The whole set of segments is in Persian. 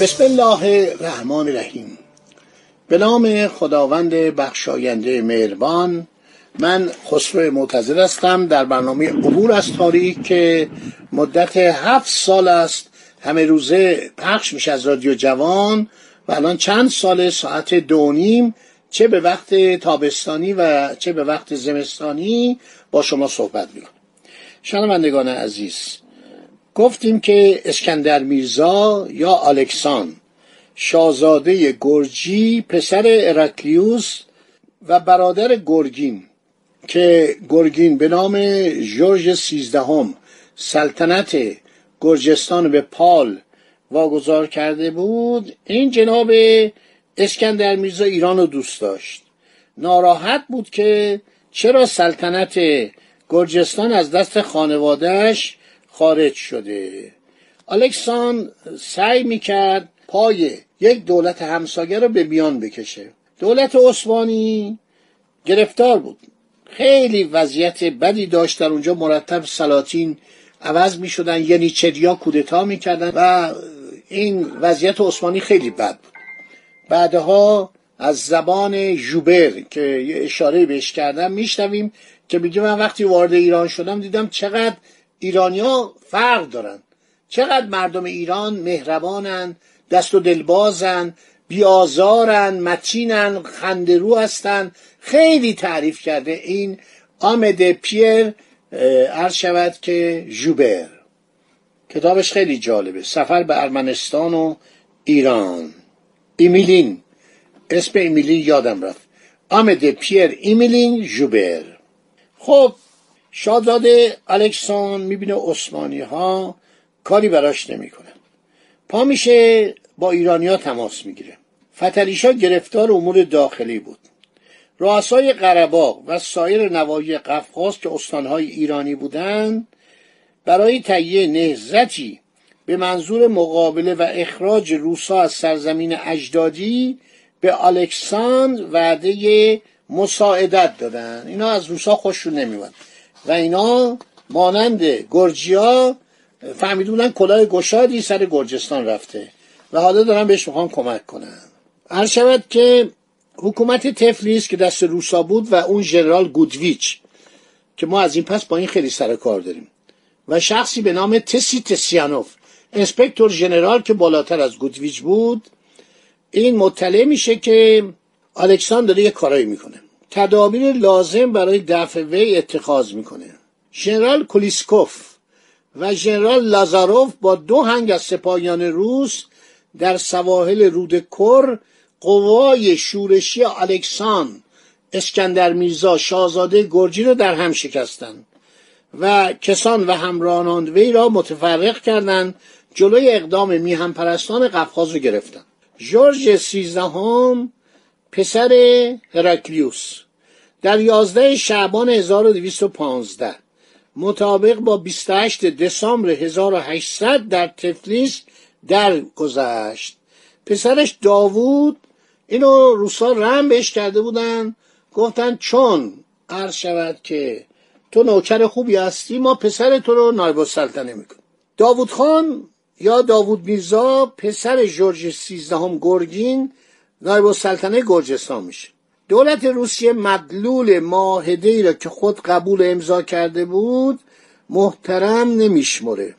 بسم الله الرحمن الرحیم. به نام خداوند بخشاینده مهربان من خسرو معتظر هستم. در برنامه عبور از تاریخ که مدت هفت سال است همه روزه پخش میشه از رادیو جوان و الان چند سال ساعت دو نیم چه به وقت تابستانی و چه به وقت زمستانی با شما صحبت می‌کنم. شنوندگان عزیز گفتیم که اسکندر میرزا یا الکسان شاهزاده گرجی پسر ارکلیوس و برادر گرگین که گرگین به نام جورج سیزدهم سلطنت گرجستان به پال واگذار کرده بود این جناب اسکندر میرزا ایران رو دوست داشت. ناراحت بود که چرا سلطنت گرجستان از دست خانوادهش خارج شده. الکسان سعی می‌کرد پای یک دولت همسایه رو به میان بکشه. دولت عثمانی گرفتار بود. خیلی وضعیت بدی داشت. در اونجا مرتب سلاطین عوض می شدن یعنی چریا کودتا می کردن و این وضعیت عثمانی خیلی بد بود. بعدها از زبان جوبر که یه اشاره بهش کردم میشنویم که میگه من وقتی وارد ایران شدم دیدم چقدر ایرانیا فرق دارن. چقدر مردم ایران مهربانن دست و دلبازن بیازارن متینن خندرو هستن. خیلی تعریف کرده این آمده پیر عرض شود که جوبر کتابش خیلی جالبه. سفر به ارمنستان و ایران. ایمیلین. اسم ایمیلین یادم رفت. آمده پیر ایمیلین ژوبر خب شاهزاده الکسان می‌بینه عثمانی ها کاری براش نمی‌کنن پا میشه با ایرانیا تماس می‌گیره. فتحعلیشاه گرفتار امور داخلی بود. رؤسای قره‌باغ و سایر نواحی قفقاز که استانهای ایرانی بودند برای تهیه نهضتی به منظور مقابله و اخراج روسا از سرزمین اجدادی به الکساندر وعده مساعدت دادن. اینا از روسا خوششون نمیومد و اینا مانند گرجیا فهمیده بودن کلاه گشادی سر گرجستان رفته. و حالا دارن بهش می‌خوان کمک کنن هر شود که حکومت تفلیس که دست روسا بود و اون ژنرال گودویچ که ما از این پس با این خیلی سر کار داریم. و شخصی به نام تسی تسیانوف انسپکتور ژنرال که بالاتر از گودویچ بود این مطلع میشه که الکساندر یه کارایی می‌کنه. تدابیر لازم برای دفع وی اتخاذ می‌کنه. ژنرال کولیسکوف و ژنرال لازاروف با دو هنگ از سپاهیان روس در سواحل رودکر قوای شورشی الکسان اسکندر میرزا شاهزاده گرجی را در هم شکستند و کسان و همراهان وی را متفرق کردند جلوی اقدام میهم پرستان قفقاز رو گرفتند. جورج سیزدهم پسر هراکلیوس در 11 شعبان 1215 مطابق با 28 دسامبر 1800 در تفلیس درگذشت. پسرش داوود اینو روسا رم بهش کرده بودن گفتن چون عرض شود که تو نوکر خوبی هستی ما پسر تو رو نایب السلطنه می‌کنیم. داوود خان یا داوود میرزا پسر جورج سیزدهم گرگین نایب السلطنه گرجستان میشه. دولت روسیه مدلول معاهده ای را که خود قبول امضا کرده بود محترم نمیشمره.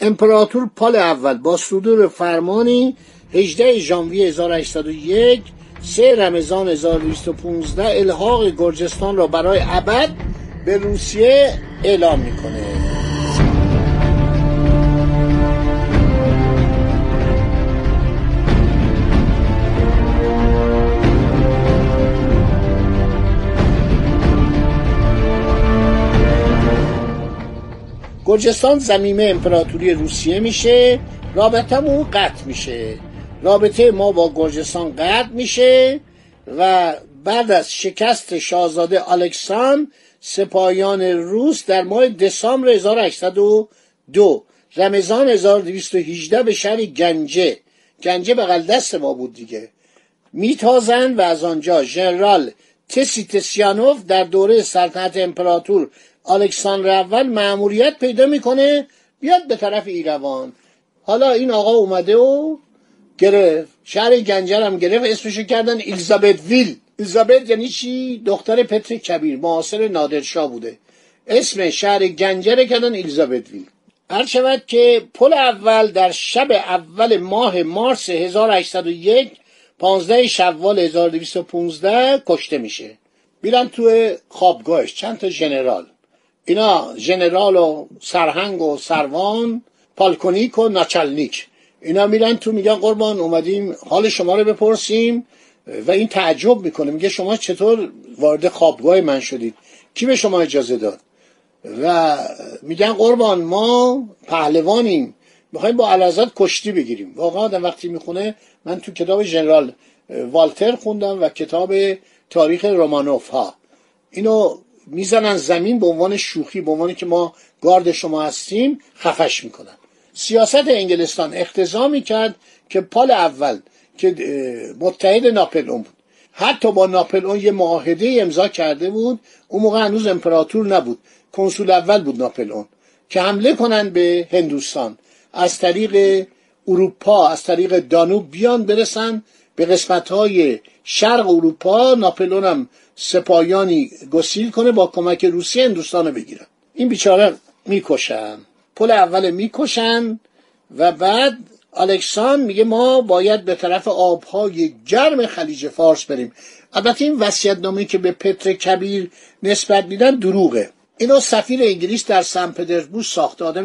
امپراتور پال اول با صدور فرمانی 18 ژانویه 1801 سه رمضان 1215 الحاق گرجستان را برای ابد به روسیه اعلام می‌کنه. گرجستان زمینه امپراتوری روسیه میشه رابطمون قطع میشه. رابطه ما با گرجستان قطع میشه و بعد از شکست شاهزاده الکسان سپاهیان روس در ماه دسامبر 1802 رمضان 1218 به شهر گنجه. گنجه بغل دست ما بود دیگه. میتازند و از آنجا ژنرال تسی تسیانوف در دوره سلطنت امپراتور الکساندر اول مأموریت پیدا می‌کنه بیاد به طرف ایروان. حالا این آقا اومده و گرفت. شهر گنجر هم گرفت. اسمشو کردن الیزابت ویل. الیزابت یعنی چی؟ دختر پتر کبیر. معاصر نادرشاه بوده. اسم شهر گنجر کردن الیزابت ویل. هر شود که پل اول در شب اول ماه مارس 1801 15 شوال 1215 کشته میشه. میرن توی خوابگاهش. چند تا ژنرال اینا ژنرال و سرهنگ و سروان پالکونیک و ناچلنیک. اینا میرن تو میگن قربان اومدیم حال شما رو بپرسیم و این تعجب می‌کنه. میگه شما چطور وارد خوابگاه من شدید؟ کی به شما اجازه داد؟ و میگن قربان ما پهلوانیم. می‌خوایم با علازت کشتی بگیریم. واقعا آدم وقتی می‌خونه من تو کتاب ژنرال والتر خوندم و کتاب تاریخ رومانوف ها اینو می‌زنن زمین به عنوان شوخی به عنوانی که ما گارد شما هستیم خفش می‌کنن. سیاست انگلستان اختزا می‌کرد که پال اول که متحد ناپلئون بود. حتی با ناپلئون یه معاهده امضا کرده بود اون موقع هنوز امپراتور نبود. کنسول اول بود ناپلئون. که حمله کنن به هندوستان. از طریق اروپا از طریق دانوب بیان برسن به قسمت های شرق اروپا. ناپلون هم سپاهیانی گسیل کنه با کمک روسیه هندوستان رو بگیرن. این بیچاره می‌کشن. پل اول می‌کشن و بعد الکسان میگه ما باید به طرف آبهای گرم خلیج فارس بریم. البته این وصیت‌نامه‌ای که به پتر کبیر نسبت میدن دروغه. اینو سفیر انگلیس در سن پترزبورگ ساخته آدم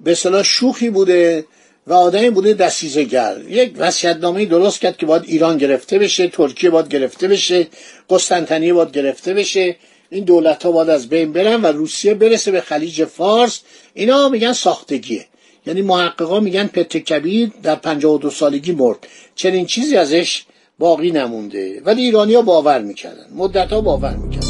به شوخی بوده. و آدمی بوده دستیزه گر یک وصیت‌نامه درست کرد که باید ایران گرفته بشه ترکیه باید گرفته بشه قسطنطنیه باید گرفته بشه. این دولت ها باید از بین برن و روسیه برسه به خلیج فارس. اینا میگن ساختگیه. یعنی محققا میگن پتر کبیر در 52 سالگی مرد. چنین چیزی ازش باقی نمونده. ولی ایرانیا باور می‌کردن. مدت ها باور می‌کردن.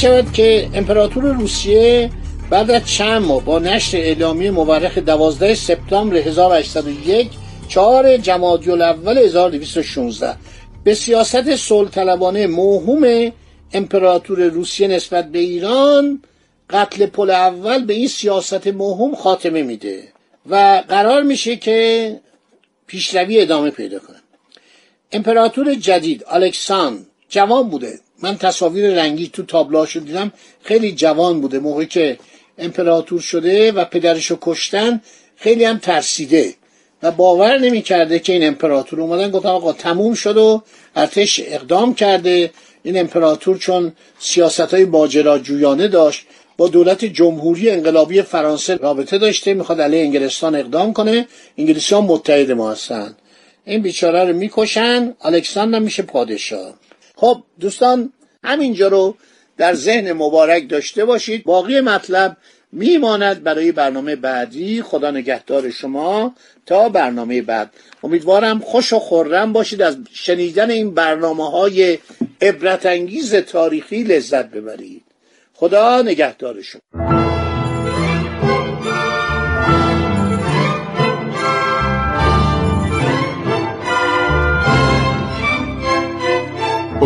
شود که امپراتور روسیه بعد از چند ماه با نشر اعلامیه مورخ 12 سپتامبر 1801 4 جمادی الاول 1216 به سیاست صلح موهوم امپراتور روسیه نسبت به ایران قتل پل اول به این سیاست موهوم خاتمه میده و قرار میشه که پیشروی ادامه پیدا کنه. امپراتور جدید الکساندر جوان بوده. من تصاویر رنگی تو تابلوهاشو دیدم خیلی جوان بوده موقعی که امپراتور شده و پدرشو کشتن خیلی هم ترسیده و باور نمی‌کرده که این امپراتور اومدن گفتن آقا تموم شد و ارتش اقدام کرده. این امپراتور چون سیاست های ماجراجویانه داشت با دولت جمهوری انقلابی فرانسه رابطه داشته می‌خواد علیه انگلستان اقدام کنه. انگلیسی ها متحد ما هستن. این بیچاره رو می‌کشن الکساندر میشه پادشاه. خب دوستان همینجا رو در ذهن مبارک داشته باشید. باقی مطلب میماند برای برنامه بعدی. خدا نگهدار شما تا برنامه بعد. امیدوارم خوش و خورم باشید. از شنیدن این برنامه های عبرت انگیز تاریخی لذت ببرید. خدا نگهدار شما.